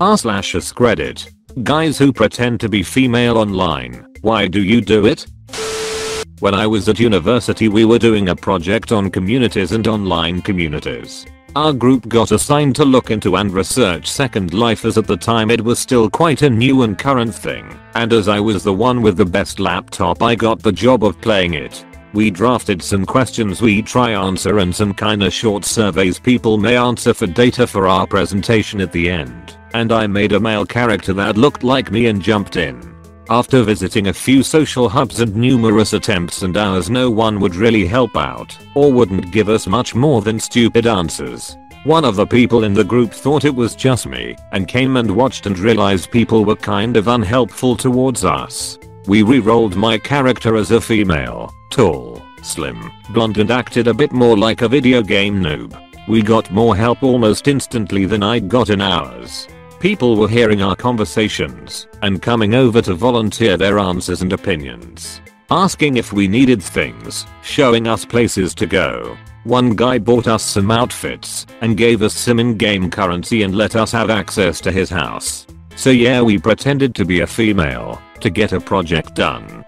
R slash credit. Guys who pretend to be female online. Why do you do it? When I was at university we were doing a project on communities and online communities. Our group got assigned to look into and research Second Life as at the time it was still quite a new and current thing, and as I was the one with the best laptop I got the job of playing it. We drafted some questions we try answer and some kinda short surveys people may answer for data for our presentation at the end, and I made a male character that looked like me and jumped in. After visiting a few social hubs and numerous attempts and hours no one would really help out or wouldn't give us much more than stupid answers. One of the people in the group thought it was just me and came and watched and realized people were kind of unhelpful towards us. We re-rolled my character as a female, tall, slim, blonde and acted a bit more like a video game noob. We got more help almost instantly than I'd got in hours. People were hearing our conversations and coming over to volunteer their answers and opinions. Asking if we needed things, showing us places to go. One guy bought us some outfits and gave us some in-game currency and let us have access to his house. So yeah we pretended to be a female to get a project done.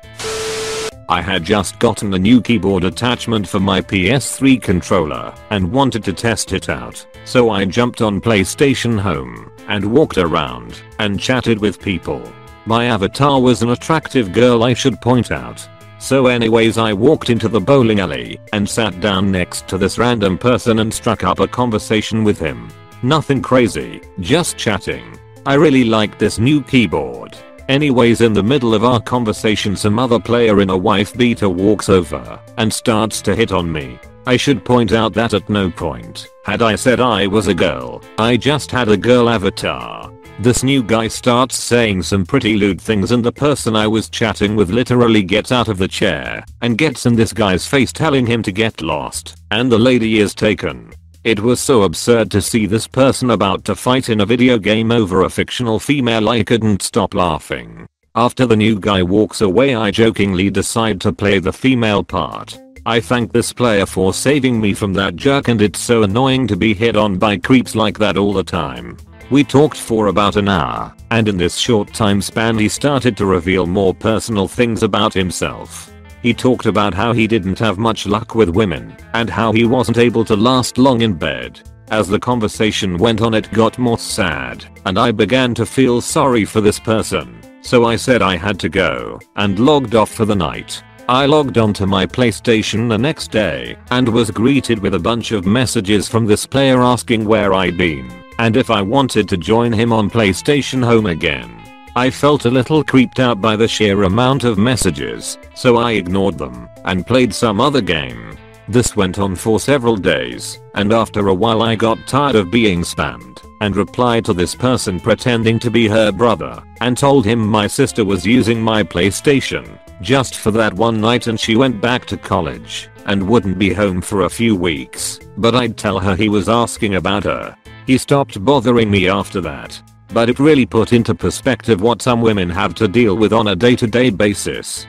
I had just gotten a new keyboard attachment for my PS3 controller and wanted to test it out, so I jumped on PlayStation Home and walked around and chatted with people. My avatar was an attractive girl I should point out. So anyways I walked into the bowling alley and sat down next to this random person and struck up a conversation with him. Nothing crazy, just chatting. I really liked this new keyboard. Anyways in the middle of our conversation some other player in a wife beater walks over and starts to hit on me. I should point out that at no point had I said I was a girl, I just had a girl avatar. This new guy starts saying some pretty lewd things and the person I was chatting with literally gets out of the chair and gets in this guy's face telling him to get lost and the lady is taken. It was so absurd to see this person about to fight in a video game over a fictional female I couldn't stop laughing. After the new guy walks away I jokingly decide to play the female part. I thank this player for saving me from that jerk and it's so annoying to be hit on by creeps like that all the time. We talked for about an hour, and in this short time span he started to reveal more personal things about himself. He talked about how he didn't have much luck with women and how he wasn't able to last long in bed. As the conversation went on it got more sad and I began to feel sorry for this person. So I said I had to go and logged off for the night. I logged onto my PlayStation the next day and was greeted with a bunch of messages from this player asking where I'd been and if I wanted to join him on PlayStation Home again. I felt a little creeped out by the sheer amount of messages, so I ignored them and played some other game. This went on for several days, and after a while I got tired of being spammed and replied to this person pretending to be her brother and told him my sister was using my PlayStation just for that one night and she went back to college and wouldn't be home for a few weeks, but I'd tell her he was asking about her. He stopped bothering me after that but it really put into perspective what some women have to deal with on a day to day basis.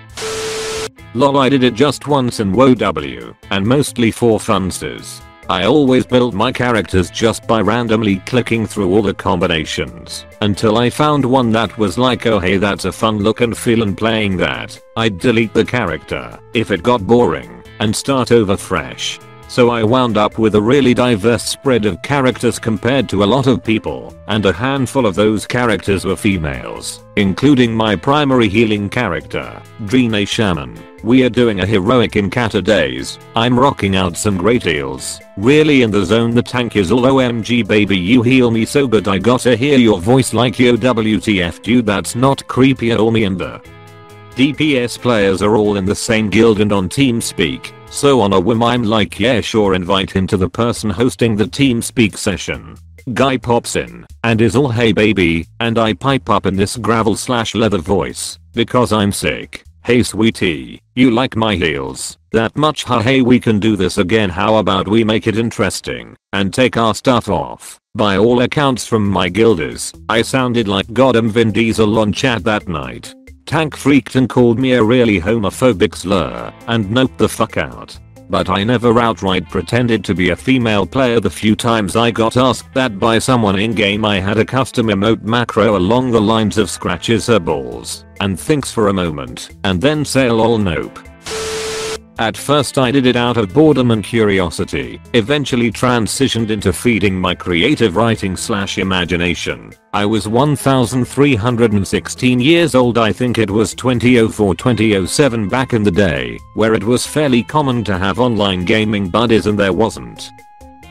Lol I did it just once in WoW and mostly for funsters. I always built my characters just by randomly clicking through all the combinations until I found one that was like oh hey that's a fun look and feel and playing that. I'd delete the character if it got boring and start over fresh so I wound up with a really diverse spread of characters compared to a lot of people, and a handful of those characters were females, including my primary healing character, Draenei Shaman. We are doing a heroic in Cata days, I'm rocking out some great heals, really in the zone the tank is all OMG baby you heal me so good I gotta hear your voice like yo WTF dude that's not creepy at all me and the DPS players are all in the same guild and on TeamSpeak, so on a whim I'm like yeah sure invite him to the person hosting the TeamSpeak session. Guy pops in and is all hey baby and I pipe up in this gravel slash leather voice because I'm sick. Hey sweetie, you like my heels? That much huh hey we can do this again how about we make it interesting and take our stuff off. By all accounts from my guilders, I sounded like goddamn Vin Diesel on chat that night. Tank freaked and called me a really homophobic slur and noped the fuck out. But I never outright pretended to be a female player the few times I got asked that by someone in game I had a custom emote macro along the lines of scratches her balls and thinks for a moment and then say lol nope. At first I did it out of boredom and curiosity, eventually transitioned into feeding my creative writing slash imagination. I was 1316 years old I think it was 2004-2007 back in the day, where it was fairly common to have online gaming buddies and there wasn't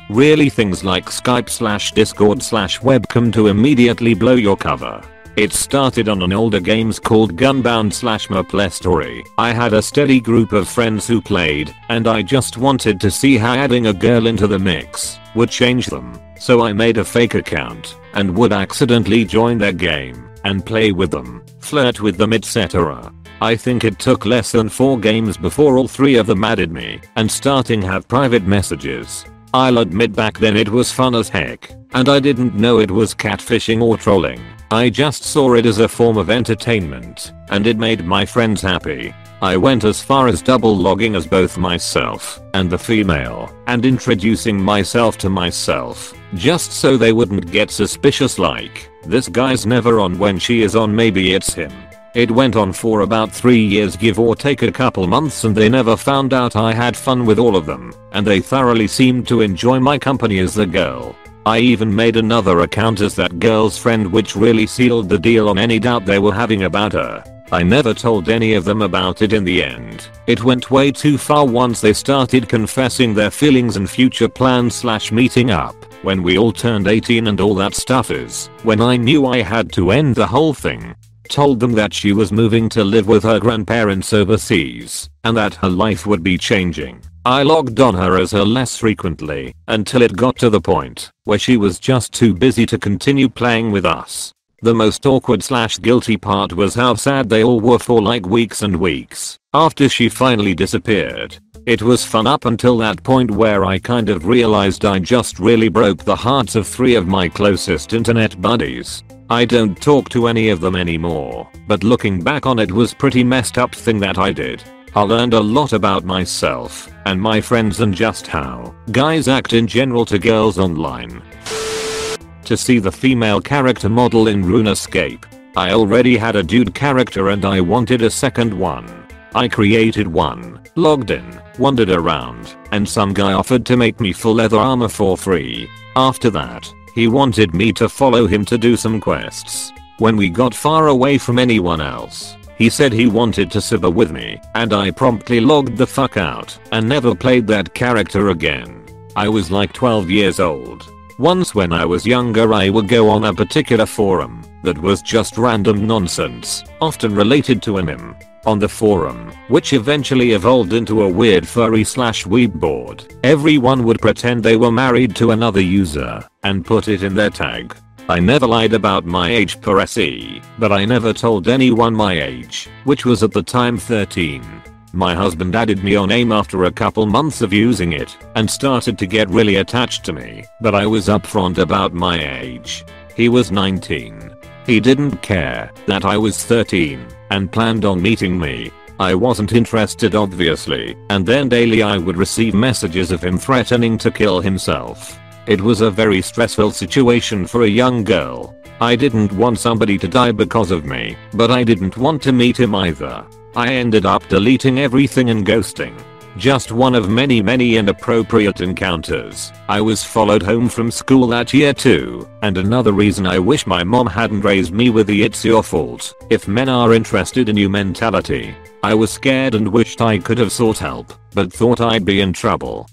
really things like Skype slash Discord slash webcam to immediately blow your cover. It started on an older games called Gunbound slash Story. I had a steady group of friends who played, and I just wanted to see how adding a girl into the mix would change them. So I made a fake account and would accidentally join their game and play with them, flirt with them etc. I think it took less than 4 games before all 3 of them added me and starting have private messages. I'll admit back then it was fun as heck, and I didn't know it was catfishing or trolling. I just saw it as a form of entertainment, and it made my friends happy. I went as far as double logging as both myself and the female, and introducing myself to myself, just so they wouldn't get suspicious like, this guy's never on when she is on maybe it's him. It went on for about 3 years give or take a couple months and they never found out I had fun with all of them, and they thoroughly seemed to enjoy my company as the girl. I even made another account as that girl's friend which really sealed the deal on any doubt they were having about her. I never told any of them about it in the end. It went way too far once they started confessing their feelings and future plans slash meeting up. When we all turned 18 and all that stuff is when I knew I had to end the whole thing. Told them that she was moving to live with her grandparents overseas and that her life would be changing. I logged on her as her less frequently until it got to the point where she was just too busy to continue playing with us. The most awkward slash guilty part was how sad they all were for like weeks and weeks after she finally disappeared. It was fun up until that point where I kind of realized I just really broke the hearts of three of my closest internet buddies. I don't talk to any of them anymore, but looking back on it was pretty messed up thing that I did. I learned a lot about myself and my friends and just how guys act in general to girls online. To see the female character model in RuneScape, I already had a dude character and I wanted a second one. I created one, logged in, wandered around, and some guy offered to make me full leather armor for free. After that, he wanted me to follow him to do some quests. When we got far away from anyone else, he said he wanted to cyber with me, and I promptly logged the fuck out and never played that character again. I was like 12 years old. Once when I was younger I would go on a particular forum that was just random nonsense, often related to a anime. On the forum, which eventually evolved into a weird furry slash weeb board, everyone would pretend they were married to another user and put it in their tag. I never lied about my age per SE, but I never told anyone my age, which was at the time 13. My husband added me on AIM after a couple months of using it and started to get really attached to me, but I was upfront about my age. He was 19. He didn't care that I was 13 and planned on meeting me. I wasn't interested obviously, and then daily I would receive messages of him threatening to kill himself. It was a very stressful situation for a young girl. I didn't want somebody to die because of me, but I didn't want to meet him either. I ended up deleting everything and ghosting. Just one of many many inappropriate encounters. I was followed home from school that year too, and another reason I wish my mom hadn't raised me with the it's your fault if men are interested in you mentality. I was scared and wished I could have sought help, but thought I'd be in trouble.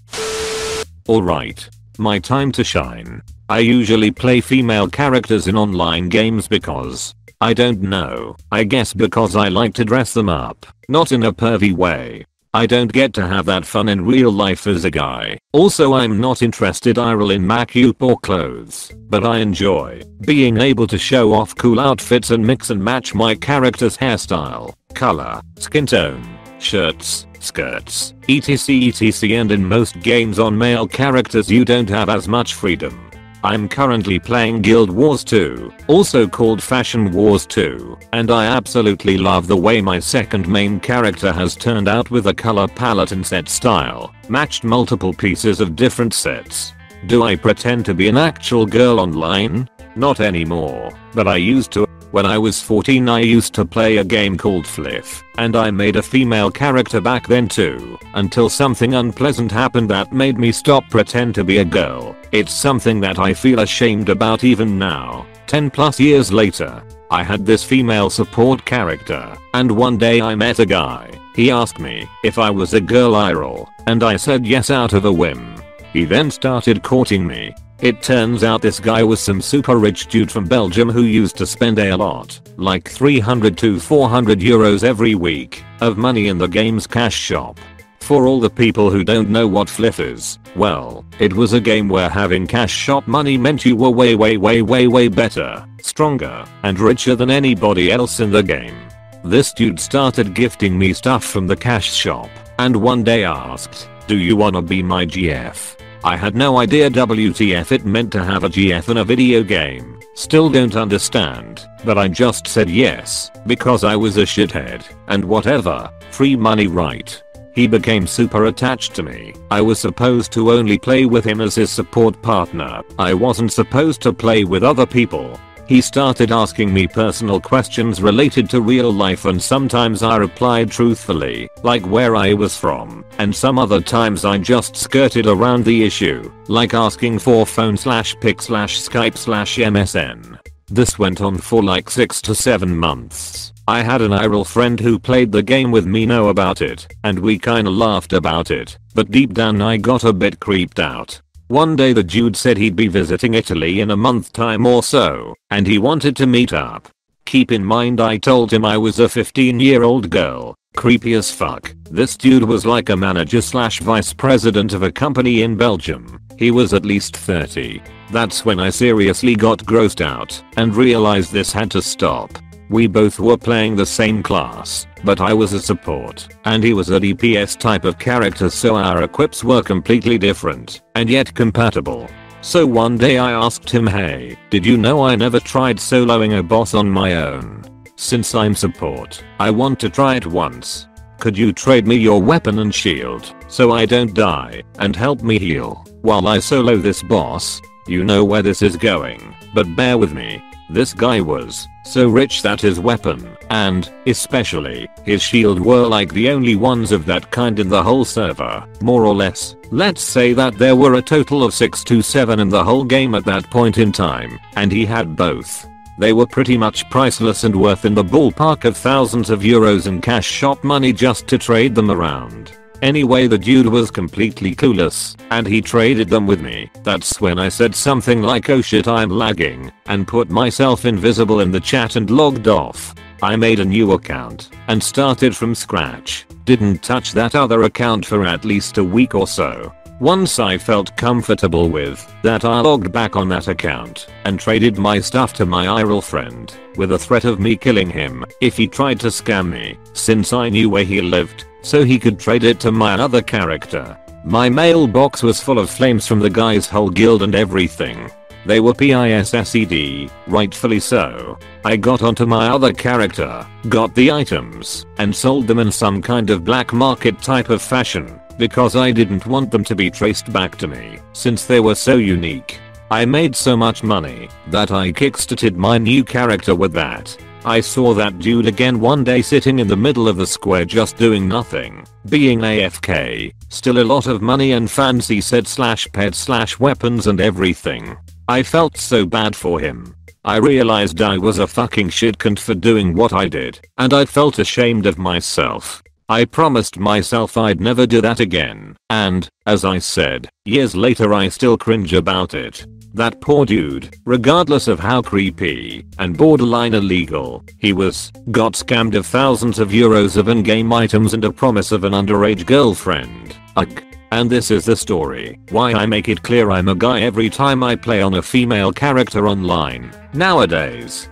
Alright, my time to shine. I usually play female characters in online games because I don't know, I guess because I like to dress them up, not in a pervy way. I don't get to have that fun in real life as a guy. Also I'm not interested IRL in makeup or clothes, but I enjoy being able to show off cool outfits and mix and match my character's hairstyle, color, skin tone, shirts, skirts, etc etc and in most games on male characters you don't have as much freedom. I'm currently playing Guild Wars 2, also called Fashion Wars 2, and I absolutely love the way my second main character has turned out with a color palette and set style, matched multiple pieces of different sets. Do I pretend to be an actual girl online? Not anymore, but I used to. When I was 14 I used to play a game called Flyff, and I made a female character back then too, until something unpleasant happened that made me stop pretend to be a girl. It's something that I feel ashamed about even now, 10 plus years later. I had this female support character, and one day I met a guy. He asked me if I was a girl IRL, and I said yes out of a whim. He then started courting me, it turns out this guy was some super rich dude from Belgium who used to spend a lot, like 300 to 400 euros every week, of money in the game's cash shop. For all the people who don't know what Flyff is, well, it was a game where having cash shop money meant you were way way way way way better, stronger, and richer than anybody else in the game. This dude started gifting me stuff from the cash shop, and one day asked, do you wanna be my GF? I had no idea WTF it meant to have a GF in a video game. Still don't understand, but I just said yes, because I was a shithead, and whatever, free money right. He became super attached to me. I was supposed to only play with him as his support partner. I wasn't supposed to play with other people. He started asking me personal questions related to real life and sometimes I replied truthfully, like where I was from, and some other times I just skirted around the issue, like asking for phone slash pic slash skype slash msn. This went on for like 6 to 7 months. I had an IRL friend who played the game with me know about it, and we kinda laughed about it, but deep down I got a bit creeped out. One day the dude said he'd be visiting Italy in a month time or so, and he wanted to meet up. Keep in mind I told him I was a 15 year old girl. Creepy as fuck. This dude was like a manager slash vice president of a company in Belgium. He was at least 30. That's when I seriously got grossed out and realized this had to stop. We both were playing the same class, but I was a support, and he was a DPS type of character so our equips were completely different, and yet compatible. So one day I asked him hey, did you know I never tried soloing a boss on my own? Since I'm support, I want to try it once. Could you trade me your weapon and shield, so I don't die, and help me heal, while I solo this boss? You know where this is going, but bear with me, this guy was so rich that his weapon, and, especially, his shield were like the only ones of that kind in the whole server, more or less. Let's say that there were a total of 6 to 7 in the whole game at that point in time, and he had both. They were pretty much priceless and worth in the ballpark of thousands of euros in cash shop money just to trade them around. Anyway the dude was completely clueless, and he traded them with me. That's when I said something like oh shit I'm lagging, and put myself invisible in the chat and logged off. I made a new account, and started from scratch. Didn't touch that other account for at least a week or so. Once I felt comfortable with that I logged back on that account and traded my stuff to my IRL friend with a threat of me killing him if he tried to scam me since I knew where he lived so he could trade it to my other character. My mailbox was full of flames from the guy's whole guild and everything. They were PISSED, rightfully so. I got onto my other character, got the items, and sold them in some kind of black market type of fashion, because I didn't want them to be traced back to me, since they were so unique. I made so much money that I kickstarted my new character with that. I saw that dude again one day sitting in the middle of the square just doing nothing, being AFK, still a lot of money and fancy set slash pet slash weapons and everything. I felt so bad for him. I realized I was a fucking shitcunt for doing what I did, and I felt ashamed of myself. I promised myself I'd never do that again, and, as I said, years later I still cringe about it. That poor dude, regardless of how creepy and borderline illegal he was, got scammed of thousands of euros of in-game items and a promise of an underage girlfriend. Ugh. And this is the story. Why I make it clear I'm a guy every time I play on a female character online. Nowadays.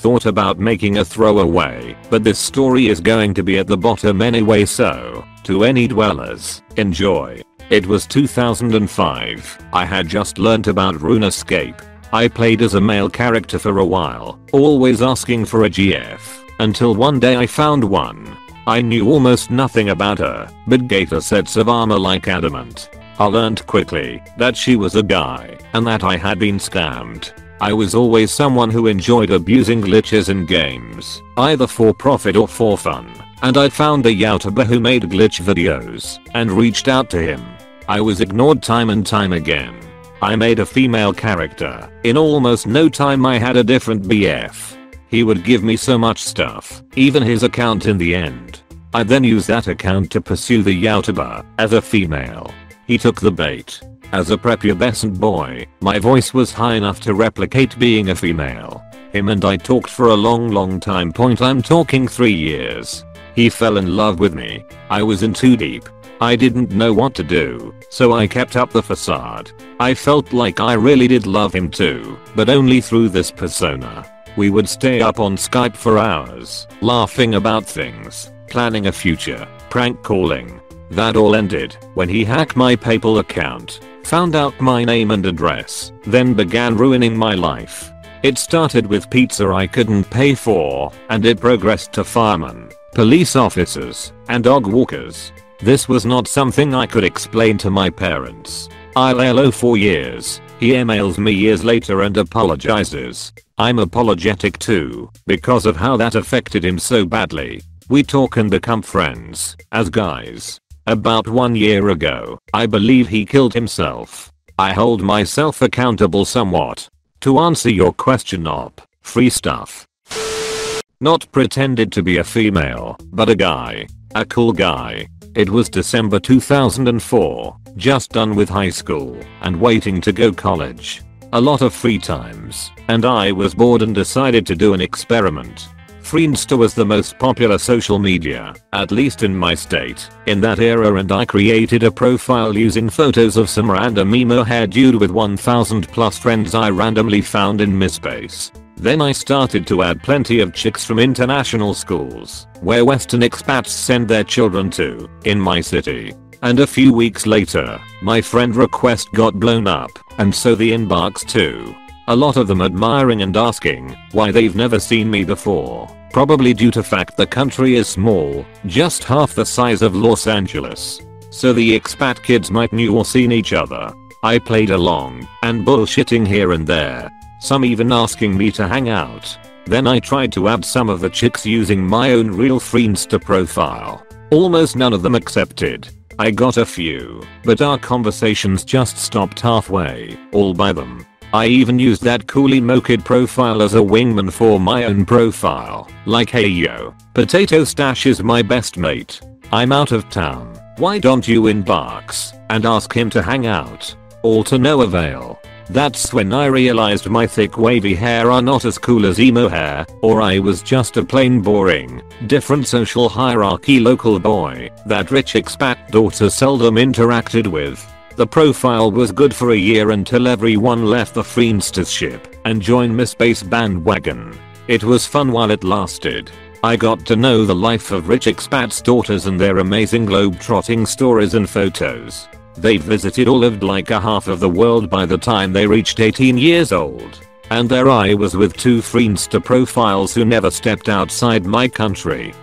Thought about making a throwaway, but this story is going to be at the bottom anyway so, to any dwellers, enjoy. It was 2005. I had just learnt about RuneScape. I played as a male character for a while, always asking for a GF, until one day I found one. I knew almost nothing about her, but gave her sets of armor like adamant. I learned quickly that she was a guy and that I had been scammed. I was always someone who enjoyed abusing glitches in games, either for profit or for fun, and I found a YouTuber who made glitch videos and reached out to him. I was ignored time and time again. I made a female character. In almost no time I had a different BF. He would give me so much stuff, even his account in the end. I then used that account to pursue the YouTuber as a female. He took the bait. As a prepubescent boy, my voice was high enough to replicate being a female. Him and I talked for a long long time point I'm talking 3 years. He fell in love with me. I was in too deep. I didn't know what to do, so I kept up the facade. I felt like I really did love him too, but only through this persona. We would stay up on Skype for hours, laughing about things, planning a future, prank calling. That all ended when he hacked my PayPal account, found out my name and address, then began ruining my life. It started with pizza I couldn't pay for, and it progressed to firemen, police officers, and dog walkers. This was not something I could explain to my parents. I'll LO for years. He emails me years later and apologizes. I'm apologetic too, because of how that affected him so badly. We talk and become friends, as guys. About one year ago, I believe he killed himself. I hold myself accountable somewhat. To answer your question op, free stuff. Not pretended to be a female, but a guy. A cool guy. It was December 2004, just done with high school and waiting to go college a lot of free times, and I was bored and decided to do an experiment. Friendster was the most popular social media, at least in my state, in that era and I created a profile using photos of some random emo hair dude with 1000 plus friends I randomly found in MySpace. Then I started to add plenty of chicks from international schools, where western expats send their children to, in my city. And a few weeks later, my friend request got blown up, and so the inbox too. A lot of them admiring and asking why they've never seen me before. Probably due to fact the country is small, just half the size of Los Angeles. So the expat kids might knew or seen each other. I played along, and bullshitting here and there. Some even asking me to hang out. Then I tried to add some of the chicks using my own real Friendster profile. Almost none of them accepted. I got a few, but our conversations just stopped halfway, all by them. I even used that Cooley Mokid profile as a wingman for my own profile, like hey yo, Potato Stash is my best mate. I'm out of town, why don't you inbox, and ask him to hang out. All to no avail. That's when I realized my thick wavy hair are not as cool as emo hair, or I was just a plain boring, different social hierarchy local boy that rich expat daughter seldom interacted with. The profile was good for a year until everyone left the Friendster ship and joined MySpace bandwagon. It was fun while it lasted. I got to know the life of rich expats daughters and their amazing globe-trotting stories and photos. They visited or lived like a half of the world by the time they reached 18 years old. And there I was with two Friendster profiles who never stepped outside my country.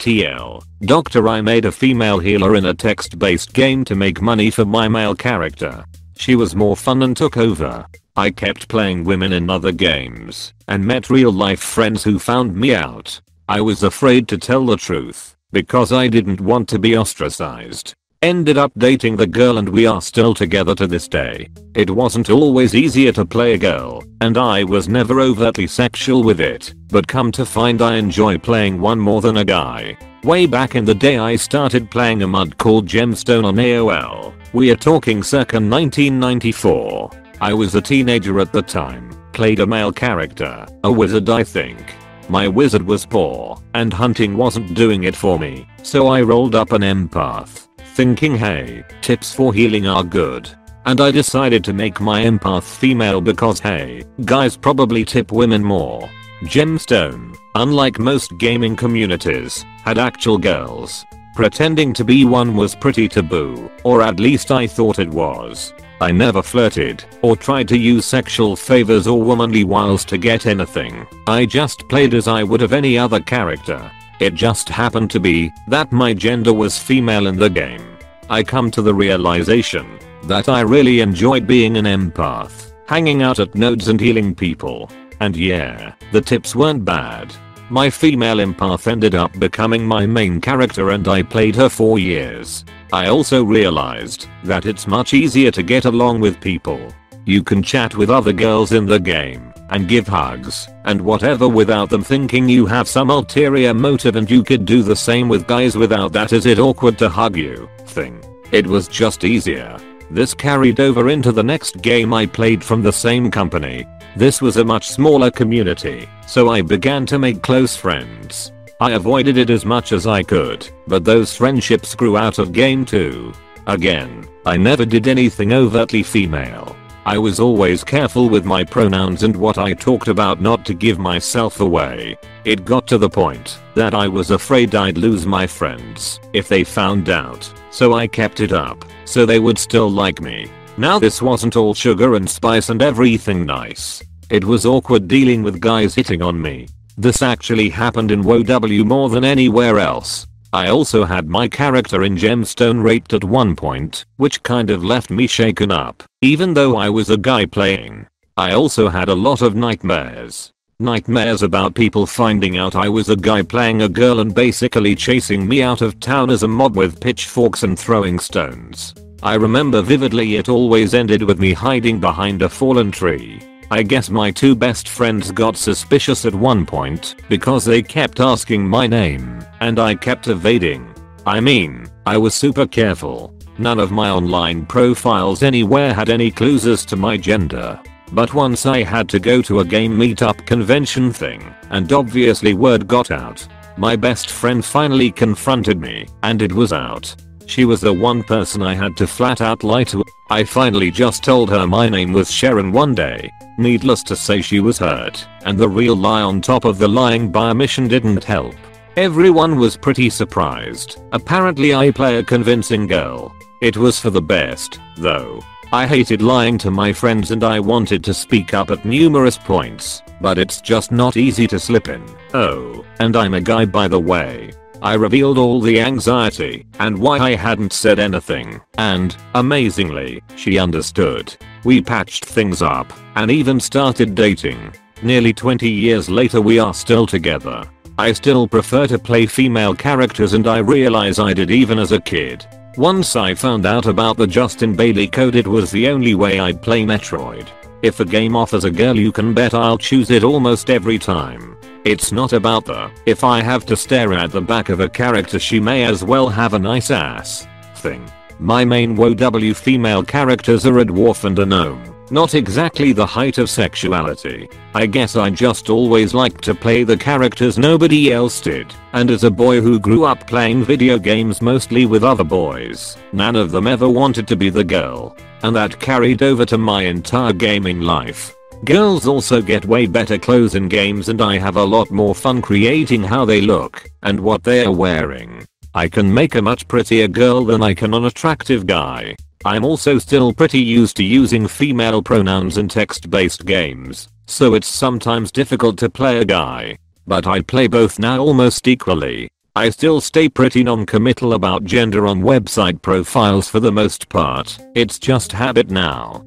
TL. Doctor I made a female healer in a text-based game to make money for my male character. She was more fun and took over. I kept playing women in other games and met real life friends who found me out. I was afraid to tell the truth because I didn't want to be ostracized. Ended up dating the girl and we are still together to this day. It wasn't always easier to play a girl, and I was never overtly sexual with it, but come to find I enjoy playing one more than a guy. Way back in the day I started playing a mud called Gemstone on AOL. We are talking circa 1994. I was a teenager at the time, played a male character, a wizard I think. My wizard was poor, and hunting wasn't doing it for me, so I rolled up an empath, thinking hey, tips for healing are good. And I decided to make my empath female because hey, guys probably tip women more. Gemstone, unlike most gaming communities, had actual girls. Pretending to be one was pretty taboo, or at least I thought it was. I never flirted, or tried to use sexual favors or womanly wiles to get anything. I just played as I would of any other character. It just happened to be that my gender was female in the game. I come to the realization that I really enjoyed being an empath, hanging out at nodes and healing people. And yeah, the tips weren't bad. My female empath ended up becoming my main character and I played her for years. I also realized that it's much easier to get along with people. You can chat with other girls in the game and give hugs and whatever without them thinking you have some ulterior motive and you could do the same with guys without that is it awkward to hug you thing. It was just easier. This carried over into the next game I played from the same company. This was a much smaller community, so I began to make close friends. I avoided it as much as I could, but those friendships grew out of game too. Again, I never did anything overtly female. I was always careful with my pronouns and what I talked about not to give myself away. It got to the point that I was afraid I'd lose my friends if they found out, so I kept it up so they would still like me. Now this wasn't all sugar and spice and everything nice. It was awkward dealing with guys hitting on me. This actually happened in WoW more than anywhere else. I also had my character in Gemstone raped at one point, which kind of left me shaken up, even though I was a guy playing. I also had a lot of nightmares. Nightmares about people finding out I was a guy playing a girl and basically chasing me out of town as a mob with pitchforks and throwing stones. I remember vividly it always ended with me hiding behind a fallen tree. I guess my two best friends got suspicious at one point because they kept asking my name and I kept evading. I mean, I was super careful. None of my online profiles anywhere had any clues as to my gender. But once I had to go to a game meetup convention thing, and obviously word got out. My best friend finally confronted me, and it was out. She was the one person I had to flat out lie to. I finally just told her my name was Sharon one day. Needless to say she was hurt, and the real lie on top of the lying by omission didn't help. Everyone was pretty surprised. Apparently I play a convincing girl. It was for the best, though. I hated lying to my friends and I wanted to speak up at numerous points, but it's just not easy to slip in. Oh, and I'm a guy by the way. I revealed all the anxiety and why I hadn't said anything, and, amazingly, she understood. We patched things up and even started dating. Nearly 20 years later we are still together. I still prefer to play female characters and I realize I did even as a kid. Once I found out about the Justin Bailey code it was the only way I'd play Metroid. If a game offers a girl you can bet I'll choose it almost every time. It's not about the, if I have to stare at the back of a character she may as well have a nice ass, thing. My main WoW female characters are a dwarf and a gnome, not exactly the height of sexuality. I guess I just always liked to play the characters nobody else did, and as a boy who grew up playing video games mostly with other boys, none of them ever wanted to be the girl. And that carried over to my entire gaming life. Girls also get way better clothes in games and I have a lot more fun creating how they look and what they are wearing. I can make a much prettier girl than I can an attractive guy. I'm also still pretty used to using female pronouns in text-based games, so it's sometimes difficult to play a guy. But I play both now almost equally. I still stay pretty non-committal about gender on website profiles for the most part. It's just habit now.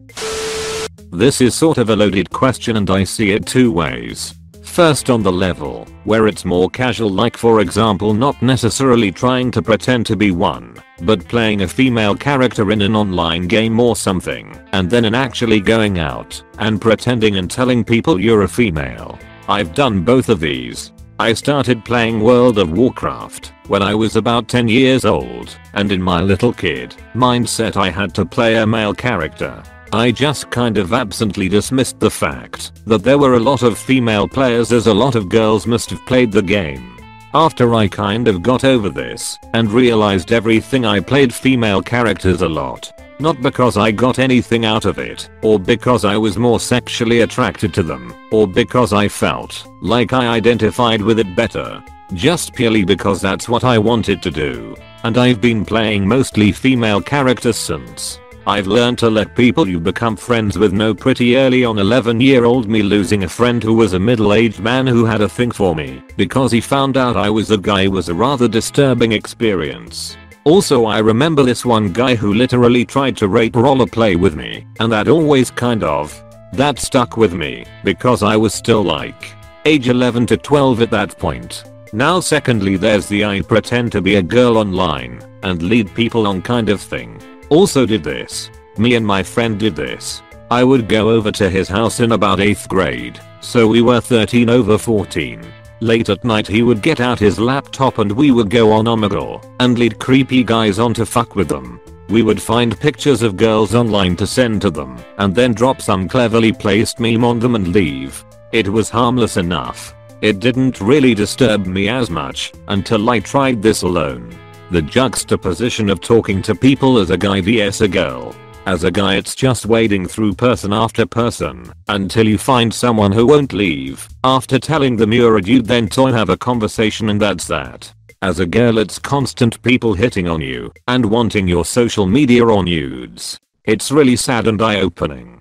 This is sort of a loaded question and I see it two ways. First on the level, where it's more casual like for example not necessarily trying to pretend to be one, but playing a female character in an online game or something, and then in actually going out and pretending and telling people you're a female. I've done both of these. I started playing World of Warcraft when I was about 10 years old, and in my little kid mindset I had to play a male character. I just kind of absently dismissed the fact that there were a lot of female players as a lot of girls must have played the game. After I kind of got over this and realized everything I played female characters a lot. Not because I got anything out of it, or because I was more sexually attracted to them, or because I felt like I identified with it better. Just purely because that's what I wanted to do. And I've been playing mostly female characters since. I've learned to let people you become friends with know pretty early on 11 year old me losing a friend who was a middle aged man who had a thing for me because he found out I was a guy was a rather disturbing experience. Also I remember this one guy who literally tried to rape rollerplay with me and that always kind of that stuck with me because I was still like age 11 to 12 at that point. Now secondly there's the I pretend to be a girl online and lead people on kind of thing. Also did this. Me and my friend did this. I would go over to his house in about 8th grade, so we were 13 over 14. Late at night he would get out his laptop and we would go on Omegle and lead creepy guys on to fuck with them. We would find pictures of girls online to send to them and then drop some cleverly placed meme on them and leave. It was harmless enough. It didn't really disturb me as much until I tried this alone. The juxtaposition of talking to people as a guy vs a girl. As a guy it's just wading through person after person until you find someone who won't leave. After telling them you're a dude then to have a conversation and that's that. As a girl it's constant people hitting on you and wanting your social media or nudes. It's really sad and eye-opening.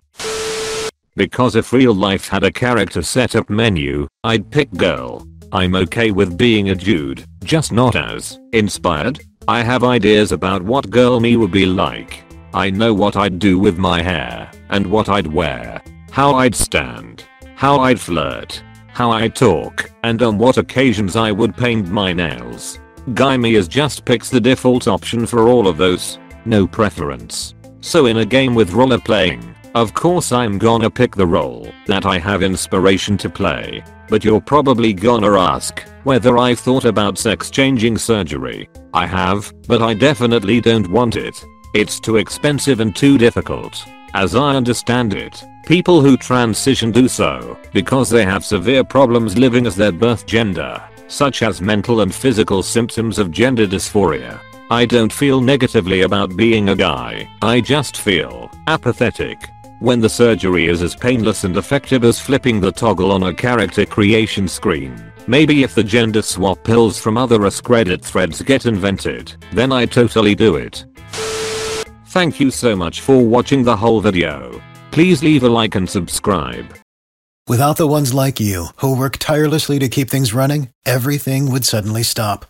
Because if real life had a character setup menu, I'd pick girl. I'm okay with being a dude, just not as inspired. I have ideas about what girl me would be like. I know what I'd do with my hair, and what I'd wear, how I'd stand, how I'd flirt, how I'd talk, and on what occasions I would paint my nails. Guy me is just picks the default option for all of those, no preference. So in a game with roller playing, of course I'm gonna pick the role that I have inspiration to play. But you're probably gonna ask whether I've thought about sex changing surgery. I have, but I definitely don't want it. It's too expensive and too difficult. As I understand it, people who transition do so because they have severe problems living as their birth gender, such as mental and physical symptoms of gender dysphoria. I don't feel negatively about being a guy, I just feel apathetic when the surgery is as painless and effective as flipping the toggle on a character creation screen. Maybe if the gender swap pills from other Reddit threads get invented, then I totally do it. Thank you so much for watching the whole video. Please leave a like and subscribe. Without the ones like you, who work tirelessly to keep things running, everything would suddenly stop.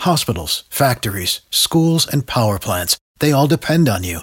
Hospitals, factories, schools, and power plants, they all depend on you.